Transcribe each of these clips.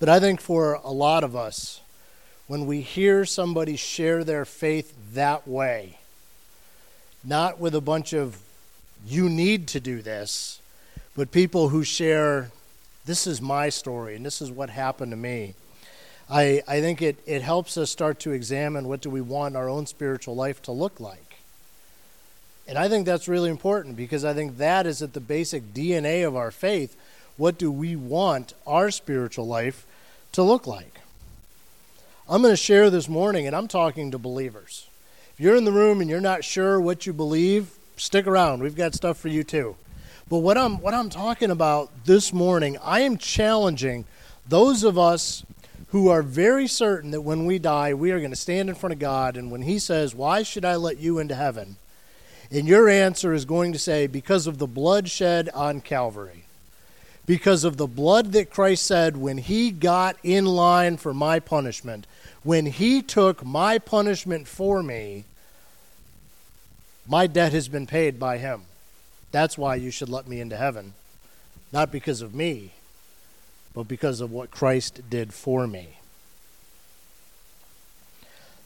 But I think for a lot of us, when we hear somebody share their faith that way, not with a bunch of you need to do this, but people who share this is my story and this is what happened to me. I, I think it, it helps us start to examine what do we want our own spiritual life to look like. And I think that's really important because I think that is at the basic DNA of our faith. What do we want our spiritual life to look like? I'm going to share this morning, and I'm talking to believers. If you're in the room and you're not sure what you believe, stick around. We've got stuff for you too. But what I'm what I'm talking about this morning, I am challenging those of us who are very certain that when we die, we are going to stand in front of God and when he says, "Why should I let you into heaven?" And your answer is going to say, "Because of the blood shed on Calvary." Because of the blood that Christ said when he got in line for my punishment, when he took my punishment for me, my debt has been paid by him. That's why you should let me into heaven. Not because of me, but because of what Christ did for me.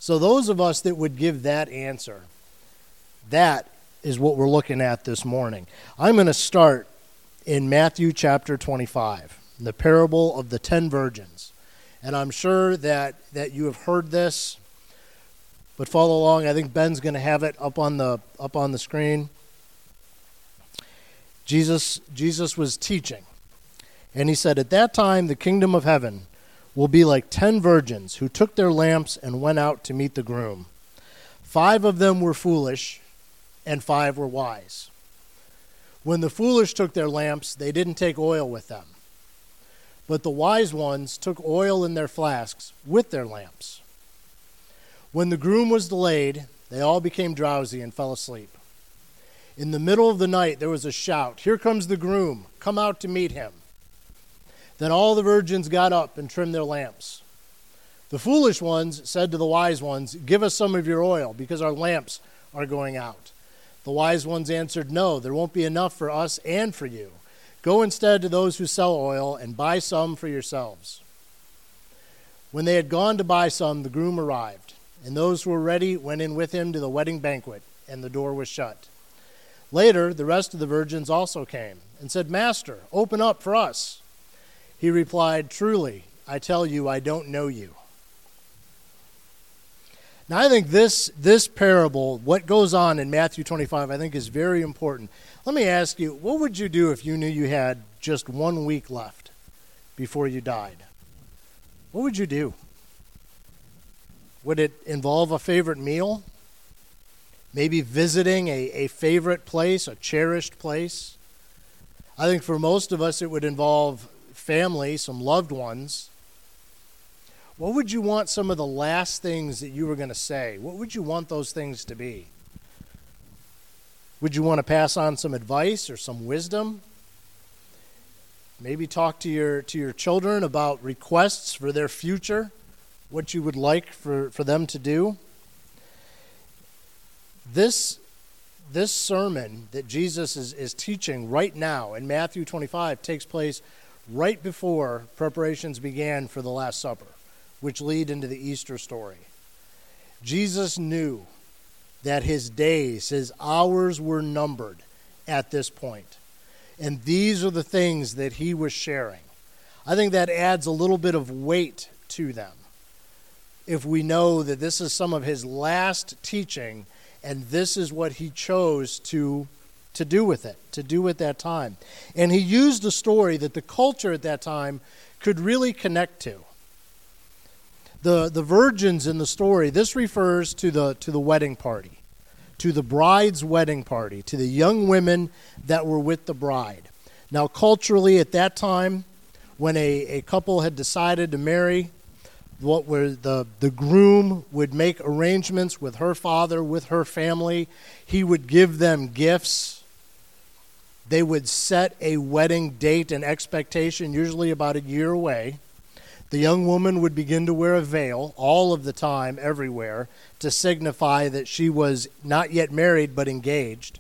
So, those of us that would give that answer, that is what we're looking at this morning. I'm going to start in Matthew chapter 25, the parable of the ten virgins. And I'm sure that, that you have heard this, but follow along. I think Ben's going to have it up on the up on the screen. Jesus Jesus was teaching. And he said, At that time the kingdom of heaven will be like ten virgins who took their lamps and went out to meet the groom. Five of them were foolish, and five were wise. When the foolish took their lamps, they didn't take oil with them. But the wise ones took oil in their flasks with their lamps. When the groom was delayed, they all became drowsy and fell asleep. In the middle of the night, there was a shout Here comes the groom! Come out to meet him. Then all the virgins got up and trimmed their lamps. The foolish ones said to the wise ones, Give us some of your oil, because our lamps are going out. The wise ones answered, No, there won't be enough for us and for you. Go instead to those who sell oil and buy some for yourselves. When they had gone to buy some, the groom arrived, and those who were ready went in with him to the wedding banquet, and the door was shut. Later, the rest of the virgins also came and said, Master, open up for us. He replied, Truly, I tell you, I don't know you. Now, I think this, this parable, what goes on in Matthew 25, I think is very important. Let me ask you, what would you do if you knew you had just one week left before you died? What would you do? Would it involve a favorite meal? Maybe visiting a, a favorite place, a cherished place? I think for most of us, it would involve family, some loved ones. What would you want some of the last things that you were going to say? What would you want those things to be? Would you want to pass on some advice or some wisdom? Maybe talk to your to your children about requests for their future, what you would like for, for them to do. This this sermon that Jesus is, is teaching right now in Matthew 25 takes place right before preparations began for the Last Supper, which lead into the Easter story. Jesus knew that his days, his hours were numbered at this point. And these are the things that he was sharing. I think that adds a little bit of weight to them. If we know that this is some of his last teaching and this is what he chose to to do with it, to do at that time. And he used a story that the culture at that time could really connect to the, the virgins in the story, this refers to the, to the wedding party, to the bride's wedding party, to the young women that were with the bride. Now, culturally, at that time, when a, a couple had decided to marry, what were the, the groom would make arrangements with her father, with her family. He would give them gifts. They would set a wedding date and expectation, usually about a year away. The young woman would begin to wear a veil all of the time, everywhere, to signify that she was not yet married but engaged.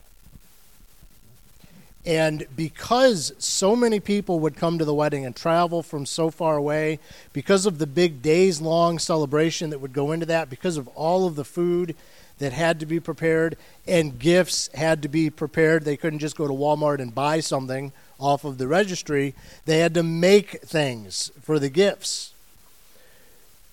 And because so many people would come to the wedding and travel from so far away, because of the big days long celebration that would go into that, because of all of the food that had to be prepared and gifts had to be prepared, they couldn't just go to Walmart and buy something off of the registry. They had to make things for the gifts.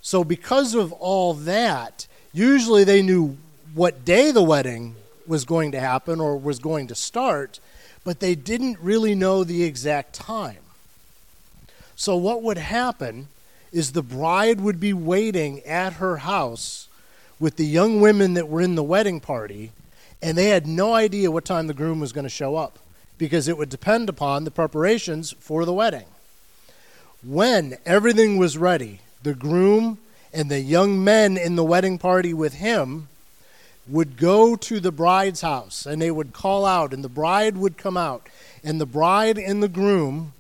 So, because of all that, usually they knew what day the wedding was going to happen or was going to start but they didn't really know the exact time. So, what would happen is the bride would be waiting at her house with the young women that were in the wedding party, and they had no idea what time the groom was going to show up because it would depend upon the preparations for the wedding. When everything was ready, the groom and the young men in the wedding party with him would go to the bride's house and they would call out, and the bride would come out. And the bride and the groom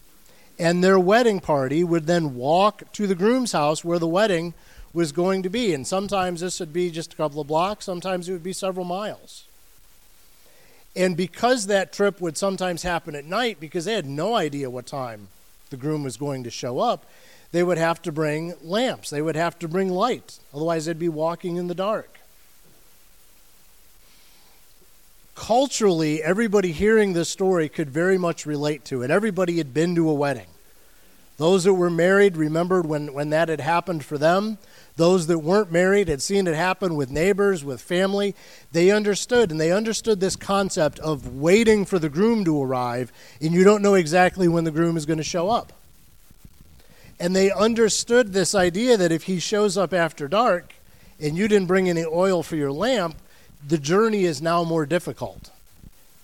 and their wedding party would then walk to the groom's house where the wedding was going to be. And sometimes this would be just a couple of blocks, sometimes it would be several miles. And because that trip would sometimes happen at night, because they had no idea what time the groom was going to show up, they would have to bring lamps. They would have to bring light. Otherwise, they'd be walking in the dark. culturally, everybody hearing this story could very much relate to it. Everybody had been to a wedding. Those that were married remembered when, when that had happened for them. Those that weren't married had seen it happen with neighbors, with family. They understood, and they understood this concept of waiting for the groom to arrive, and you don't know exactly when the groom is going to show up. And they understood this idea that if he shows up after dark and you didn't bring any oil for your lamp, the journey is now more difficult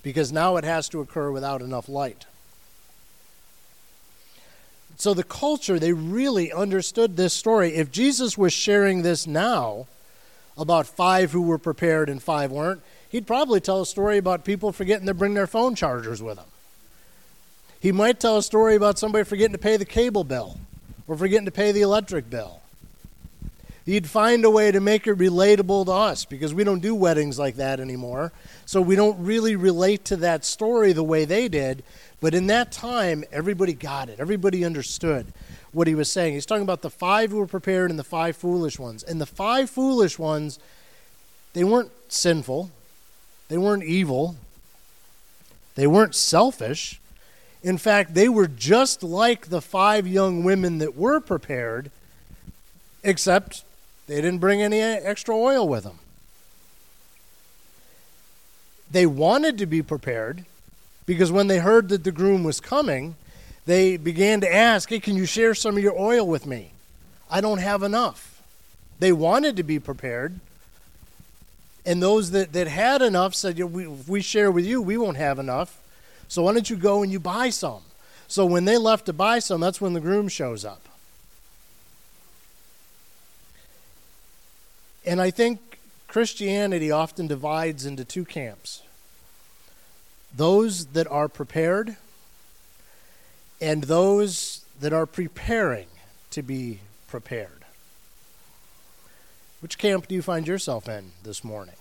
because now it has to occur without enough light. So the culture, they really understood this story. If Jesus was sharing this now about five who were prepared and five weren't, he'd probably tell a story about people forgetting to bring their phone chargers with them. He might tell a story about somebody forgetting to pay the cable bill or forgetting to pay the electric bill. He'd find a way to make it relatable to us because we don't do weddings like that anymore. So we don't really relate to that story the way they did. But in that time, everybody got it. Everybody understood what he was saying. He's talking about the five who were prepared and the five foolish ones. And the five foolish ones, they weren't sinful, they weren't evil, they weren't selfish. In fact, they were just like the five young women that were prepared, except they didn't bring any extra oil with them. They wanted to be prepared because when they heard that the groom was coming, they began to ask, Hey, can you share some of your oil with me? I don't have enough. They wanted to be prepared. And those that, that had enough said, If we share with you, we won't have enough. So why don't you go and you buy some? So when they left to buy some, that's when the groom shows up. And I think Christianity often divides into two camps those that are prepared and those that are preparing to be prepared. Which camp do you find yourself in this morning?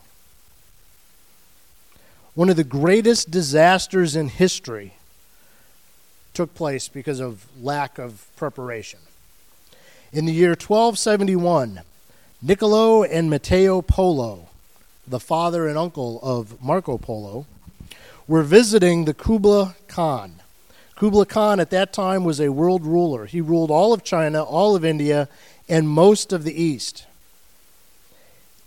One of the greatest disasters in history took place because of lack of preparation. In the year 1271, Niccolo and Matteo Polo, the father and uncle of Marco Polo, were visiting the Kublai Khan. Kublai Khan at that time was a world ruler. He ruled all of China, all of India, and most of the East.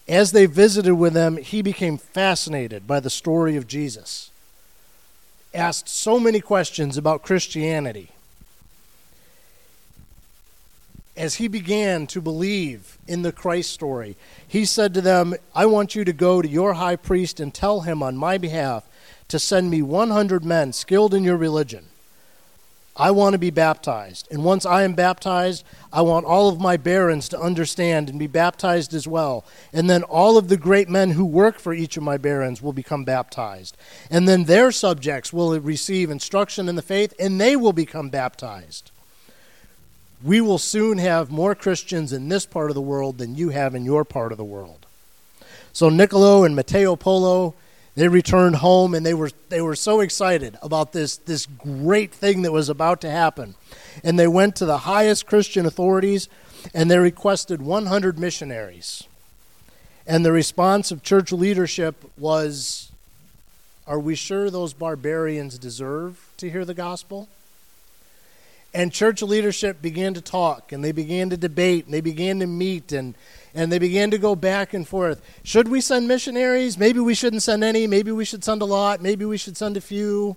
As they visited with them, he became fascinated by the story of Jesus, asked so many questions about Christianity as he began to believe in the Christ story, he said to them, I want you to go to your high priest and tell him on my behalf to send me 100 men skilled in your religion. I want to be baptized. And once I am baptized, I want all of my barons to understand and be baptized as well. And then all of the great men who work for each of my barons will become baptized. And then their subjects will receive instruction in the faith and they will become baptized we will soon have more Christians in this part of the world than you have in your part of the world. So Niccolo and Matteo Polo, They returned home and they were, they were so excited about this, this great thing that was about to happen. And they went to the highest Christian authorities and they requested 100 missionaries. And the response of church leadership was Are we sure those barbarians deserve to hear the gospel? And church leadership began to talk and they began to debate and they began to meet and and they began to go back and forth. Should we send missionaries? Maybe we shouldn't send any. Maybe we should send a lot. Maybe we should send a few.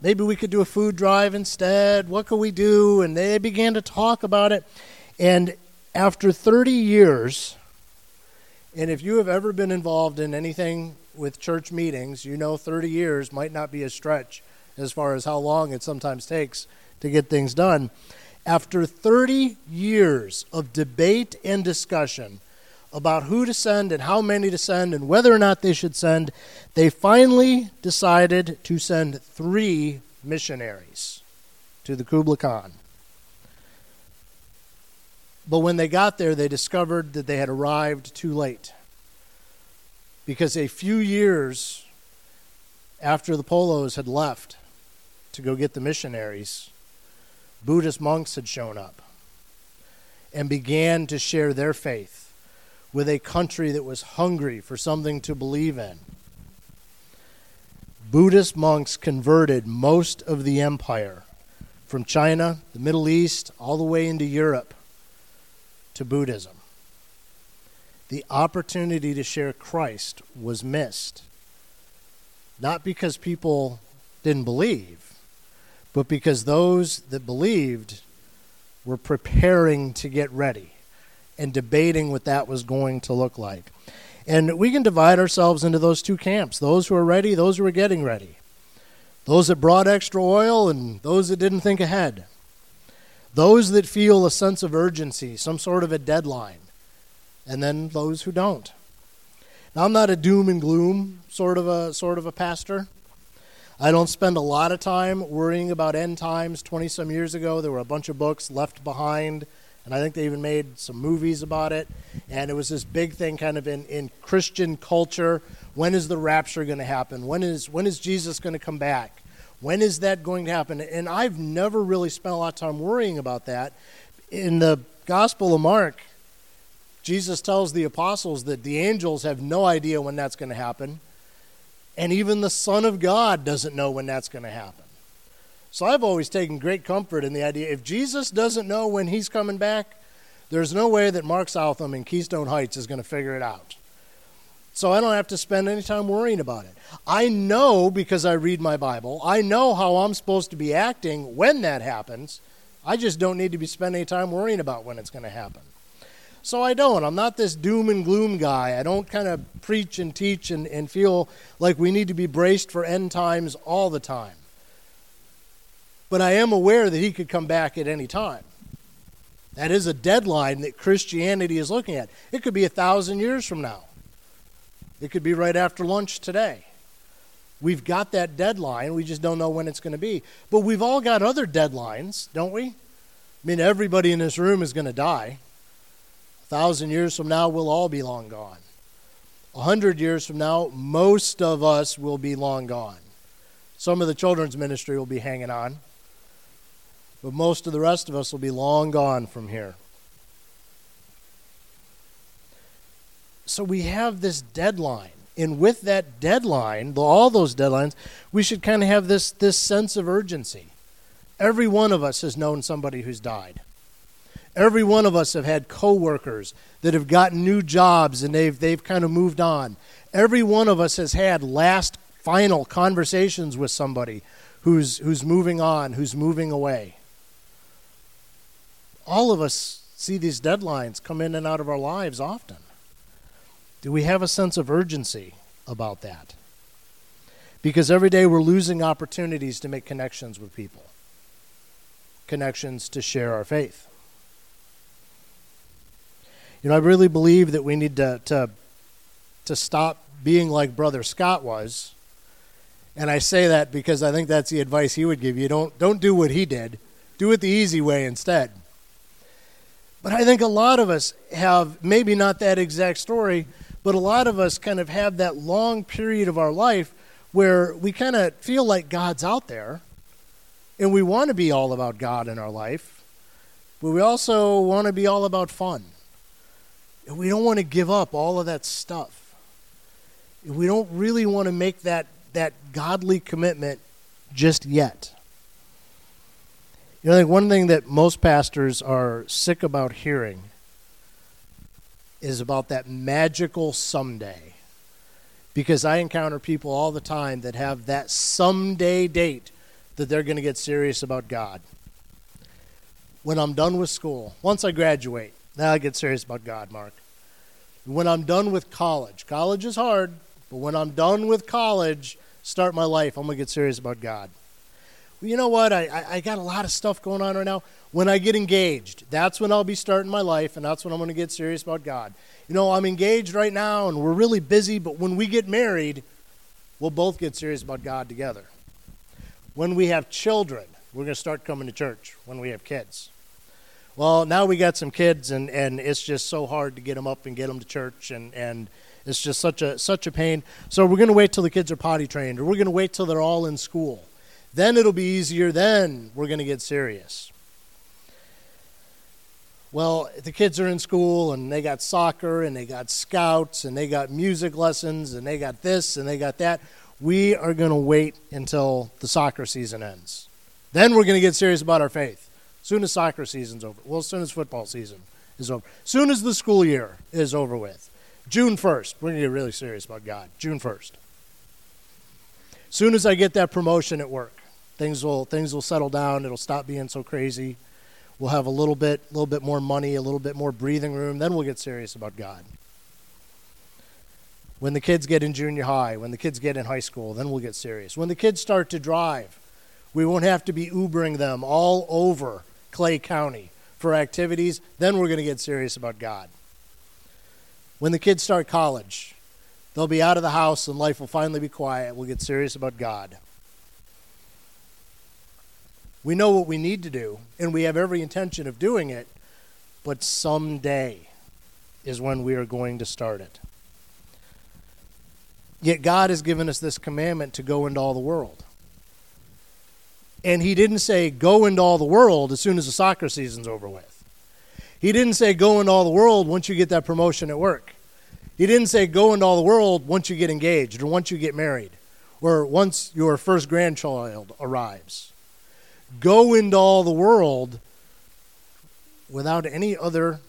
Maybe we could do a food drive instead. What could we do? And they began to talk about it. And after 30 years, and if you have ever been involved in anything with church meetings, you know 30 years might not be a stretch as far as how long it sometimes takes to get things done. After 30 years of debate and discussion about who to send and how many to send and whether or not they should send, they finally decided to send three missionaries to the Kublai Khan. But when they got there, they discovered that they had arrived too late. Because a few years after the Polos had left to go get the missionaries, Buddhist monks had shown up and began to share their faith with a country that was hungry for something to believe in. Buddhist monks converted most of the empire from China, the Middle East, all the way into Europe to Buddhism. The opportunity to share Christ was missed. Not because people didn't believe, but because those that believed were preparing to get ready and debating what that was going to look like. And we can divide ourselves into those two camps those who are ready, those who are getting ready, those that brought extra oil, and those that didn't think ahead, those that feel a sense of urgency, some sort of a deadline, and then those who don't. Now, I'm not a doom and gloom sort of a sort of a pastor. I don't spend a lot of time worrying about end times. 20 some years ago, there were a bunch of books left behind, and I think they even made some movies about it. And it was this big thing kind of in, in Christian culture. When is the rapture going to happen? When is, when is Jesus going to come back? When is that going to happen? And I've never really spent a lot of time worrying about that. In the Gospel of Mark, Jesus tells the apostles that the angels have no idea when that's going to happen and even the Son of God doesn't know when that's going to happen. So I've always taken great comfort in the idea if Jesus doesn't know when he's coming back, there's no way that Mark Southam in Keystone Heights is going to figure it out. So I don't have to spend any time worrying about it. I know because I read my Bible, I know how I'm supposed to be acting when that happens. I just don't need to be spending any time worrying about when it's going to happen. So I don't. I'm not this doom and gloom guy. I don't kind of preach and teach and, and feel like we need to be braced for end times all the time. But I am aware that he could come back at any time. That is a deadline that Christianity is looking at. It could be a thousand years from now. It could be right after lunch today. We've got that deadline. We just don't know when it's going to be. But we've all got other deadlines, don't we? I mean, everybody in this room is going to die thousand years from now, we'll all be long gone. A hundred years from now, most of us will be long gone. Some of the children's ministry will be hanging on, but most of the rest of us will be long gone from here. So we have this deadline. And with that deadline, all those deadlines, we should kind of have this, this sense of urgency. Every one of us has known somebody who's died. Every one of us have had coworkers that have gotten new jobs and they've, they've kind of moved on. Every one of us has had last final conversations with somebody who's, who's moving on, who's moving away. All of us see these deadlines come in and out of our lives often. Do we have a sense of urgency about that? Because every day we're losing opportunities to make connections with people, connections to share our faith. You know, I really believe that we need to, to, to stop being like Brother Scott was. And I say that because I think that's the advice he would give you. Don't, don't do what he did, do it the easy way instead. But I think a lot of us have maybe not that exact story, but a lot of us kind of have that long period of our life where we kind of feel like God's out there and we want to be all about God in our life, but we also want to be all about fun. And we don't want to give up all of that stuff. We don't really want to make that, that godly commitment just yet. You know, I think one thing that most pastors are sick about hearing is about that magical someday. Because I encounter people all the time that have that someday date that they're going to get serious about God. When I'm done with school, once I graduate, now I get serious about God, Mark. When I'm done with college, college is hard, but when I'm done with college, start my life, I'm going to get serious about God. Well, you know what? I, I, I got a lot of stuff going on right now. When I get engaged, that's when I'll be starting my life, and that's when I'm going to get serious about God. You know, I'm engaged right now, and we're really busy, but when we get married, we'll both get serious about God together. When we have children, we're going to start coming to church when we have kids. Well, now we got some kids, and, and it's just so hard to get them up and get them to church, and, and it's just such a, such a pain. So we're going to wait till the kids are potty trained, or we're going to wait till they're all in school. Then it'll be easier. Then we're going to get serious. Well, the kids are in school and they got soccer and they got scouts and they got music lessons and they got this and they got that. We are going to wait until the soccer season ends. Then we're going to get serious about our faith. Soon as soccer season's over. Well, as soon as football season is over. Soon as the school year is over with. June 1st, we're going to get really serious about God. June 1st. Soon as I get that promotion at work, things will things will settle down. It'll stop being so crazy. We'll have a little bit little bit more money, a little bit more breathing room. Then we'll get serious about God. When the kids get in junior high, when the kids get in high school, then we'll get serious. When the kids start to drive, we won't have to be Ubering them all over Clay County for activities. Then we're going to get serious about God. When the kids start college, they'll be out of the house and life will finally be quiet. We'll get serious about God. We know what we need to do, and we have every intention of doing it, but someday is when we are going to start it. Yet God has given us this commandment to go into all the world. And He didn't say, go into all the world as soon as the soccer season's over with. He didn't say, go into all the world once you get that promotion at work. He didn't say, go into all the world once you get engaged or once you get married or once your first grandchild arrives go into all the world without any other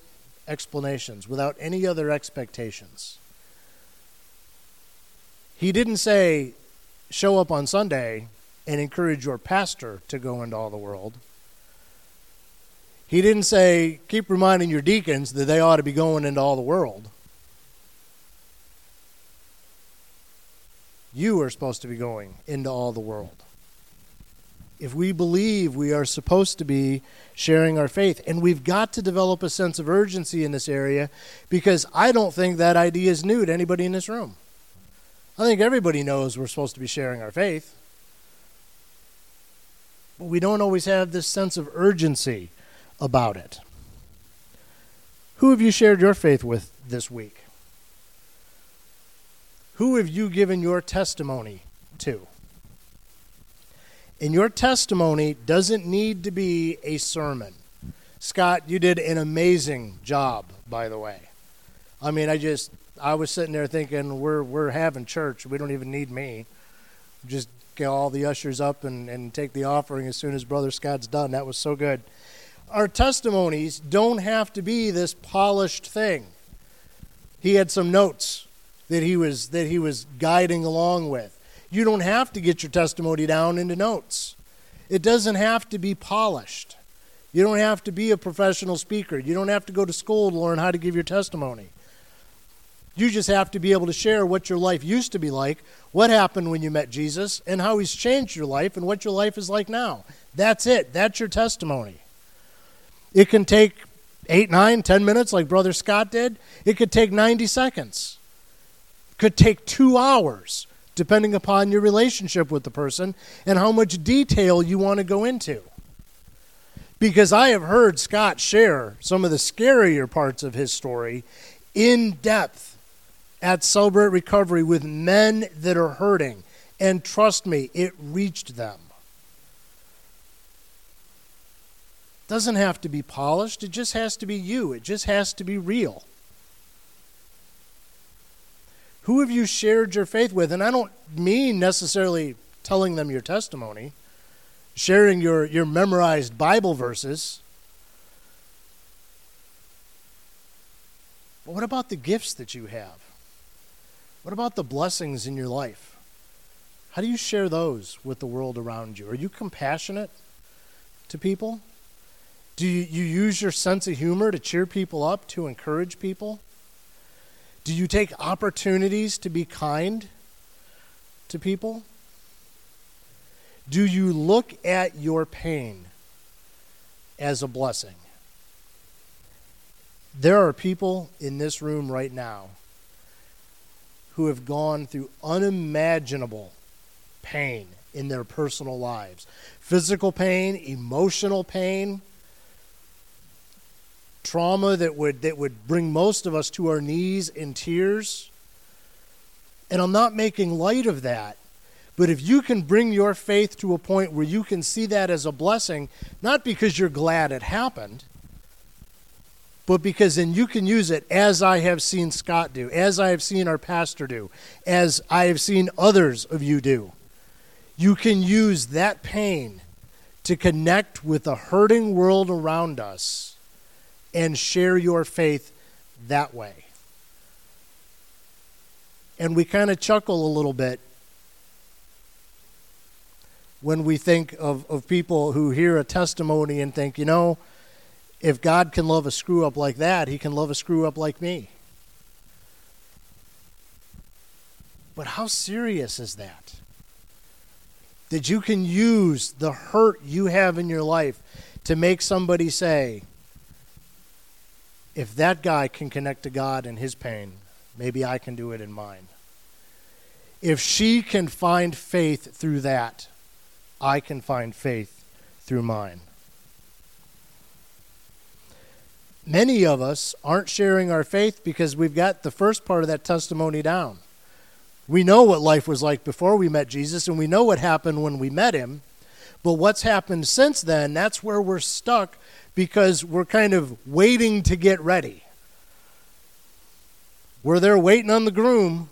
explanations, without any other expectations. He didn't say, show up on Sunday and encourage your pastor to go into all the world. He didn't say, keep reminding your deacons that they ought to be going into all the world. You are supposed to be going into all the world if we believe we are supposed to be sharing our faith. And we've got to develop a sense of urgency in this area because I don't think that idea is new to anybody in this room. I think everybody knows we're supposed to be sharing our faith. We don't always have this sense of urgency about it. Who have you shared your faith with this week? Who have you given your testimony to? And your testimony doesn't need to be a sermon. Scott, you did an amazing job, by the way. I mean, I just, I was sitting there thinking, we're, we're having church. We don't even need me. Just all the ushers up and, and take the offering as soon as Brother Scott's done. That was so good. Our testimonies don't have to be this polished thing. He had some notes that he was that he was guiding along with. You don't have to get your testimony down into notes. It doesn't have to be polished. You don't have to be a professional speaker. You don't have to go to school to learn how to give your testimony. You just have to be able to share what your life used to be like, what happened when you met Jesus, and how he's changed your life and what your life is like now. That's it. That's your testimony. It can take eight, nine, ten minutes, like Brother Scott did. It could take 90 seconds. It could take two hours depending upon your relationship with the person and how much detail you want to go into. Because I have heard Scott share some of the scarier parts of his story in depth at Celebrate Recovery with men that are hurting. And trust me, it reached them. Doesn't have to be polished, it just has to be you, it just has to be real. Who have you shared your faith with? And I don't mean necessarily telling them your testimony, sharing your, your memorized Bible verses. But what about the gifts that you have? What about the blessings in your life? How do you share those with the world around you? Are you compassionate to people? Do you, you use your sense of humor to cheer people up, to encourage people? Do you take opportunities to be kind to people? Do you look at your pain as a blessing? There are people in this room right now who have gone through unimaginable pain in their personal lives physical pain, emotional pain, trauma that would, that would bring most of us to our knees in tears. And I'm not making light of that. But if you can bring your faith to a point where you can see that as a blessing, not because you're glad it happened, but because then you can use it as I have seen Scott do, as I have seen our pastor do, as I have seen others of you do. You can use that pain to connect with the hurting world around us and share your faith that way. And we kind of chuckle a little bit when we think of, of people who hear a testimony and think, you know, if God can love a screw up like that, he can love a screw up like me. But how serious is that? That you can use the hurt you have in your life to make somebody say, if that guy can connect to God in his pain, maybe I can do it in mine. If she can find faith through that, I can find faith through mine. Many of us aren't sharing our faith because we've got the first part of that testimony down. We know what life was like before we met Jesus, and we know what happened when we met him. But what's happened since then, that's where we're stuck because we're kind of waiting to get ready. We're there waiting on the groom,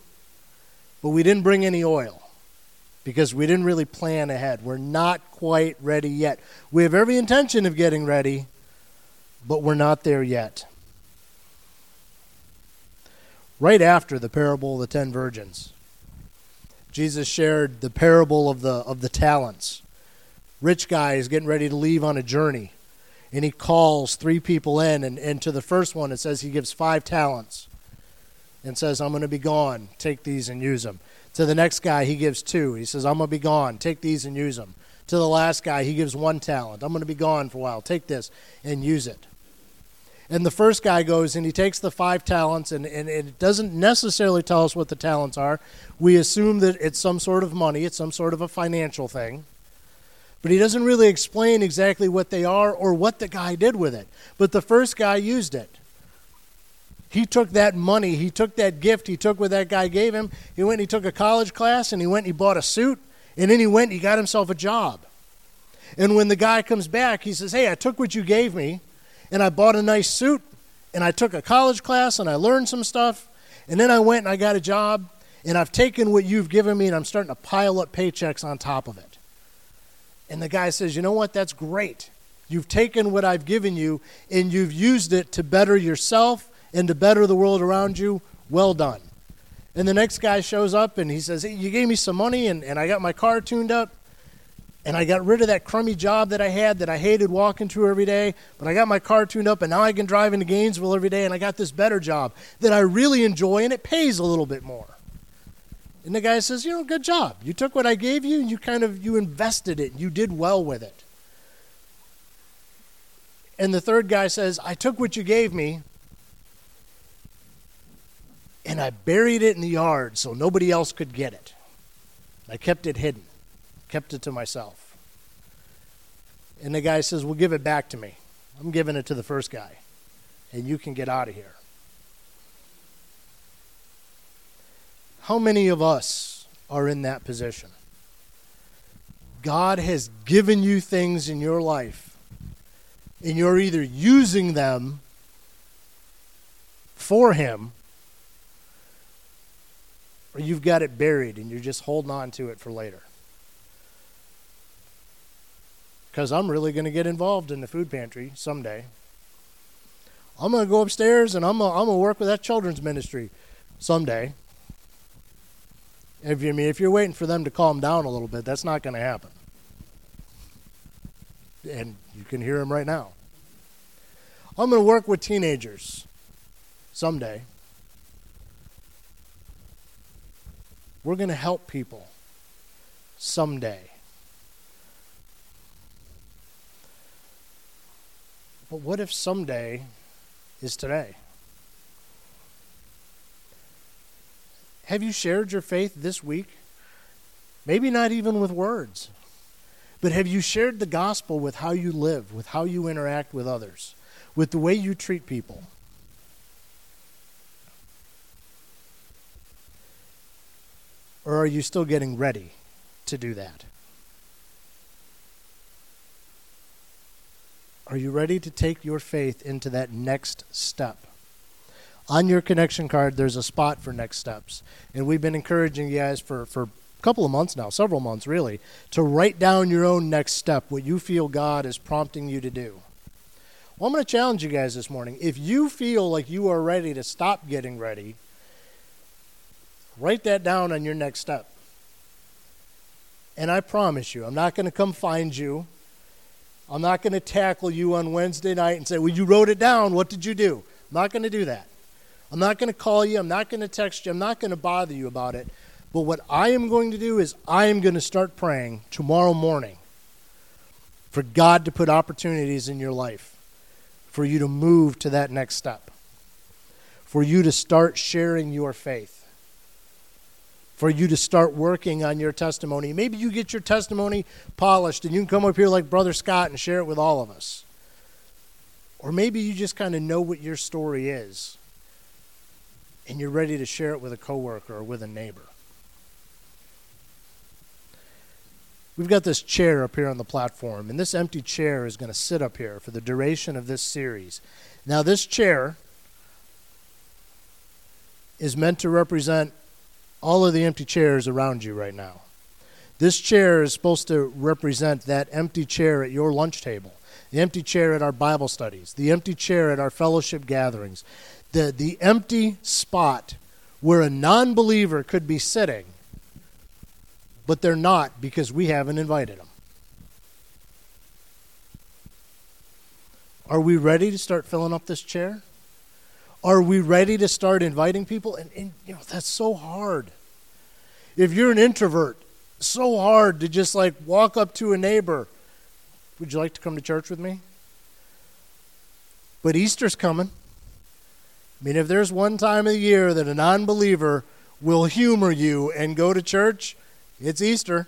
but we didn't bring any oil because we didn't really plan ahead. We're not quite ready yet. We have every intention of getting ready, but we're not there yet. Right after the parable of the ten virgins, Jesus shared the parable of the of the talents. Rich guy is getting ready to leave on a journey and he calls three people in. And, and to the first one, it says he gives five talents and says, I'm going to be gone. Take these and use them. To the next guy, he gives two. He says, I'm going to be gone. Take these and use them. To the last guy, he gives one talent. I'm going to be gone for a while. Take this and use it. And the first guy goes and he takes the five talents, and, and it doesn't necessarily tell us what the talents are. We assume that it's some sort of money, it's some sort of a financial thing. But he doesn't really explain exactly what they are or what the guy did with it. But the first guy used it. He took that money, he took that gift, he took what that guy gave him. He went and he took a college class and he went and he bought a suit and then he went he got himself a job. And when the guy comes back, he says, Hey, I took what you gave me and I bought a nice suit and I took a college class and I learned some stuff and then I went and I got a job and I've taken what you've given me and I'm starting to pile up paychecks on top of it. And the guy says, You know what? That's great. You've taken what I've given you and you've used it to better yourself and to better the world around you. Well done. And the next guy shows up and he says, hey, You gave me some money and, and I got my car tuned up and I got rid of that crummy job that I had that I hated walking to every day, but I got my car tuned up and now I can drive into Gainesville every day and I got this better job that I really enjoy and it pays a little bit more. And the guy says, "You know, good job. You took what I gave you and you kind of you invested it. And You did well with it." And the third guy says, "I took what you gave me and I buried it in the yard so nobody else could get it. I kept it hidden. Kept it to myself." And the guy says, "Well, give it back to me. I'm giving it to the first guy, and you can get out of here." How many of us are in that position? God has given you things in your life, and you're either using them for Him, or you've got it buried and you're just holding on to it for later. Because I'm really going to get involved in the food pantry someday. I'm going to go upstairs and I'm going to, work with that children's ministry someday. If you I mean if you're waiting for them to calm down a little bit, that's not going to happen. And you can hear them right now. I'm going to work with teenagers someday. We're going to help people someday. But what if someday is today? Have you shared your faith this week? Maybe not even with words, but have you shared the gospel with how you live, with how you interact with others, with the way you treat people? Or are you still getting ready to do that? Are you ready to take your faith into that next step? On your connection card, there's a spot for next steps. And we've been encouraging you guys for, for a couple of months now, several months really, to write down your own next step, what you feel God is prompting you to do. Well, I'm going to challenge you guys this morning. If you feel like you are ready to stop getting ready, Write that down on your next step. And I promise you, I'm not going to come find you. I'm not going to tackle you on Wednesday night and say, Well, you wrote it down. What did you do? I'm not going to do that. I'm not going to call you. I'm not going to text you. I'm not going to bother you about it. But what I am going to do is I am going to start praying tomorrow morning for God to put opportunities in your life for you to move to that next step, for you to start sharing your faith for you to start working on your testimony. Maybe you get your testimony polished and you can come up here like Brother Scott and share it with all of us. Or maybe you just kind of know what your story is and you're ready to share it with a coworker or with a neighbor. We've got this chair up here on the platform, and this empty chair is going to sit up here for the duration of this series. Now, this chair is meant to represent all of the empty chairs around you right now. This chair is supposed to represent that empty chair at your lunch table, the empty chair at our Bible studies, the empty chair at our fellowship gatherings, the, the empty spot where a non believer could be sitting, but they're not because we haven't invited them. Are we ready to start filling up this chair? Are we ready to start inviting people? And, and you know, that's so hard. If you're an introvert, so hard to just like walk up to a neighbor. Would you like to come to church with me? But Easter's coming. I mean, if there's one time of the year that a non believer will humor you and go to church, it's Easter.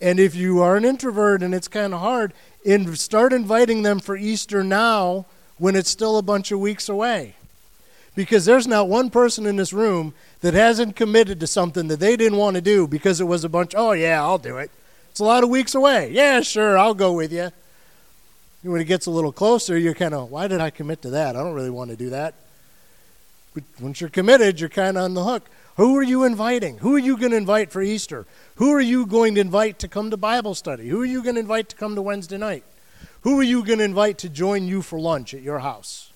And if you are an introvert and it's kind of hard, and start inviting them for Easter now when it's still a bunch of weeks away. Because there's not one person in this room that hasn't committed to something that they didn't want to do because it was a bunch, oh, yeah, I'll do it. It's a lot of weeks away. Yeah, sure, I'll go with you. When it gets a little closer, you're kind of, why did I commit to that? I don't really want to do that. But once you're committed, you're kind of on the hook. Who are you inviting? Who are you going to invite for Easter? Who are you going to invite to come to Bible study? Who are you going to invite to come to Wednesday night? Who are you going to invite to join you for lunch at your house?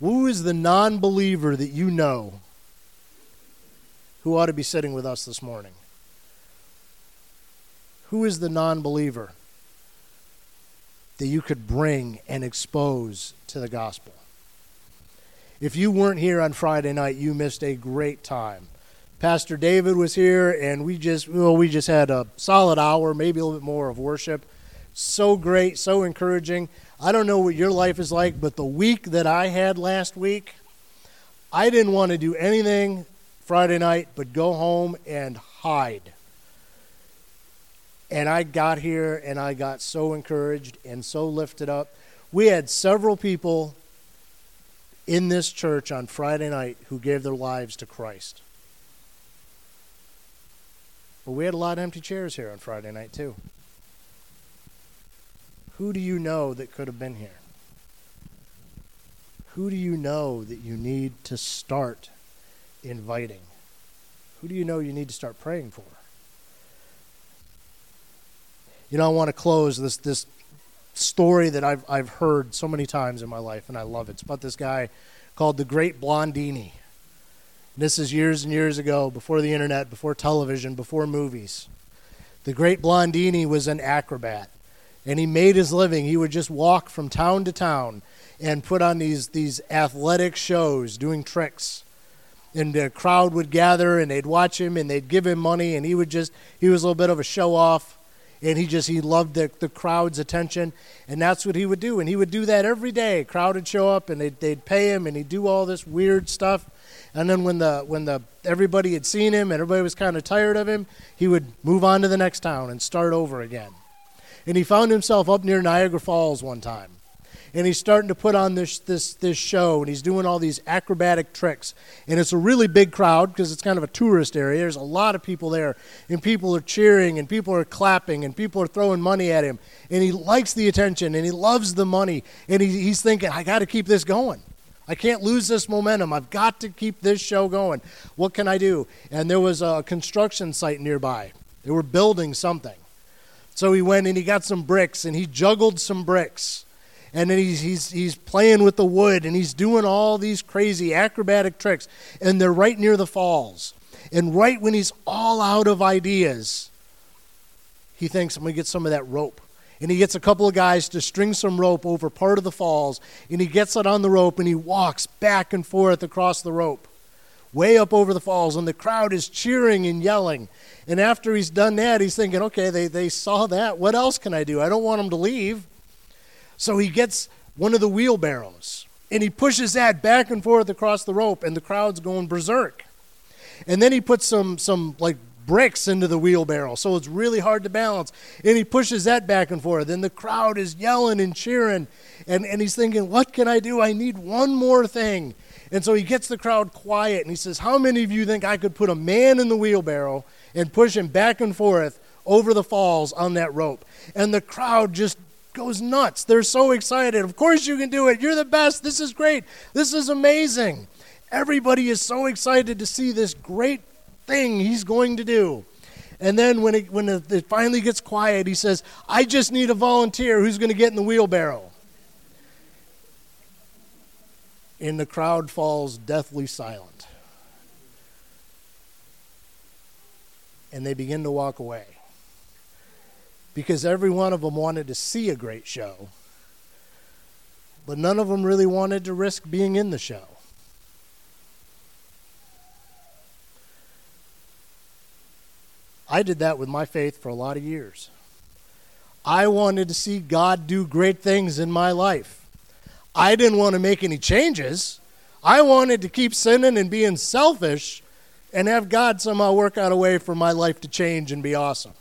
Who is the non believer that you know who ought to be sitting with us this morning? Who is the non believer that you could bring and expose to the gospel? If you weren't here on Friday night, you missed a great time. Pastor David was here, and we just well, we just had a solid hour, maybe a little bit more of worship. So great, so encouraging. I don't know what your life is like, but the week that I had last week, I didn't want to do anything Friday night but go home and hide. And I got here and I got so encouraged and so lifted up. We had several people in this church on Friday night who gave their lives to Christ. But we had a lot of empty chairs here on Friday night, too. Who do you know that could have been here? Who do you know that you need to start inviting? Who do you know you need to start praying for? You know, I want to close this this story that I've I've heard so many times in my life, and I love it. It's about this guy called the Great Blondini. This is years and years ago, before the internet, before television, before movies. The Great Blondini was an acrobat, and he made his living. He would just walk from town to town and put on these these athletic shows, doing tricks. And the crowd would gather, and they'd watch him, and they'd give him money, and he would just he was a little bit of a show off and he just he loved the, the crowd's attention and that's what he would do and he would do that every day crowd would show up and they'd, they'd pay him and he'd do all this weird stuff and then when the when the everybody had seen him and everybody was kind of tired of him he would move on to the next town and start over again. And he found himself up near niagara falls one time. And he's starting to put on this this this show and he's doing all these acrobatic tricks. And it's a really big crowd because it's kind of a tourist area. There's a lot of people there and people are cheering and people are clapping and people are throwing money at him. And he likes the attention and he loves the money. And he, he's thinking i got to keep this going I can't lose this momentum. I've got to keep this show going. What can I do? And there was a construction site nearby. They were building something. So he went and he got some bricks and he juggled some bricks and then he's, he's, he's playing with the wood and he's doing all these crazy acrobatic tricks and they're right near the falls and right when he's all out of ideas he thinks i'm going to get some of that rope and he gets a couple of guys to string some rope over part of the falls and he gets it on the rope and he walks back and forth across the rope way up over the falls and the crowd is cheering and yelling. And after he's done that he's thinking okay they, they saw that. What else can i do? I don't want them to leave. So he gets one of the wheelbarrows and he pushes that back and forth across the rope, and the crowd's going berserk. And then he puts some, some like bricks into the wheelbarrow, so it's really hard to balance. And he pushes that back and forth, and the crowd is yelling and cheering. And, and he's thinking, What can I do? I need one more thing. And so he gets the crowd quiet and he says, How many of you think I could put a man in the wheelbarrow and push him back and forth over the falls on that rope? And the crowd just goes nuts. They're so excited. Of course, you can do it. You're the best. This is great. This is amazing. Everybody is so excited to see this great thing he's going to do. And then when it, when it finally gets quiet, he says, I just need a volunteer who's going to get in the wheelbarrow. And the crowd falls deathly silent. And they begin to walk away because every one of them wanted to see a great show, but none of them really wanted to risk being in the show. I did that with my faith for a lot of years. I wanted to see God do great things in my life. I didn't want to make any changes. I wanted to keep sinning and being selfish and have God somehow work out a way for my life to change and be awesome.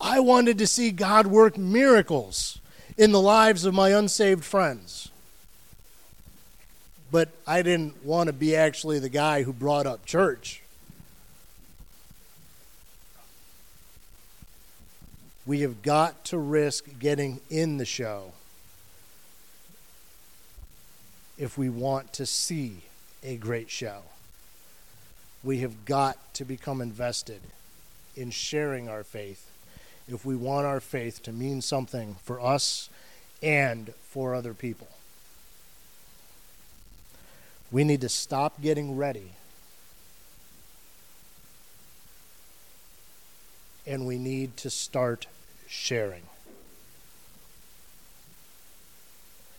I wanted to see God work miracles in the lives of my unsaved friends. But I didn't want to be actually the guy who brought up church. We have got to risk getting in the show if we want to see a great show. We have got to become invested in sharing our faith if we want our faith to mean something for us and for other people. We need to stop getting ready. And we need to start sharing.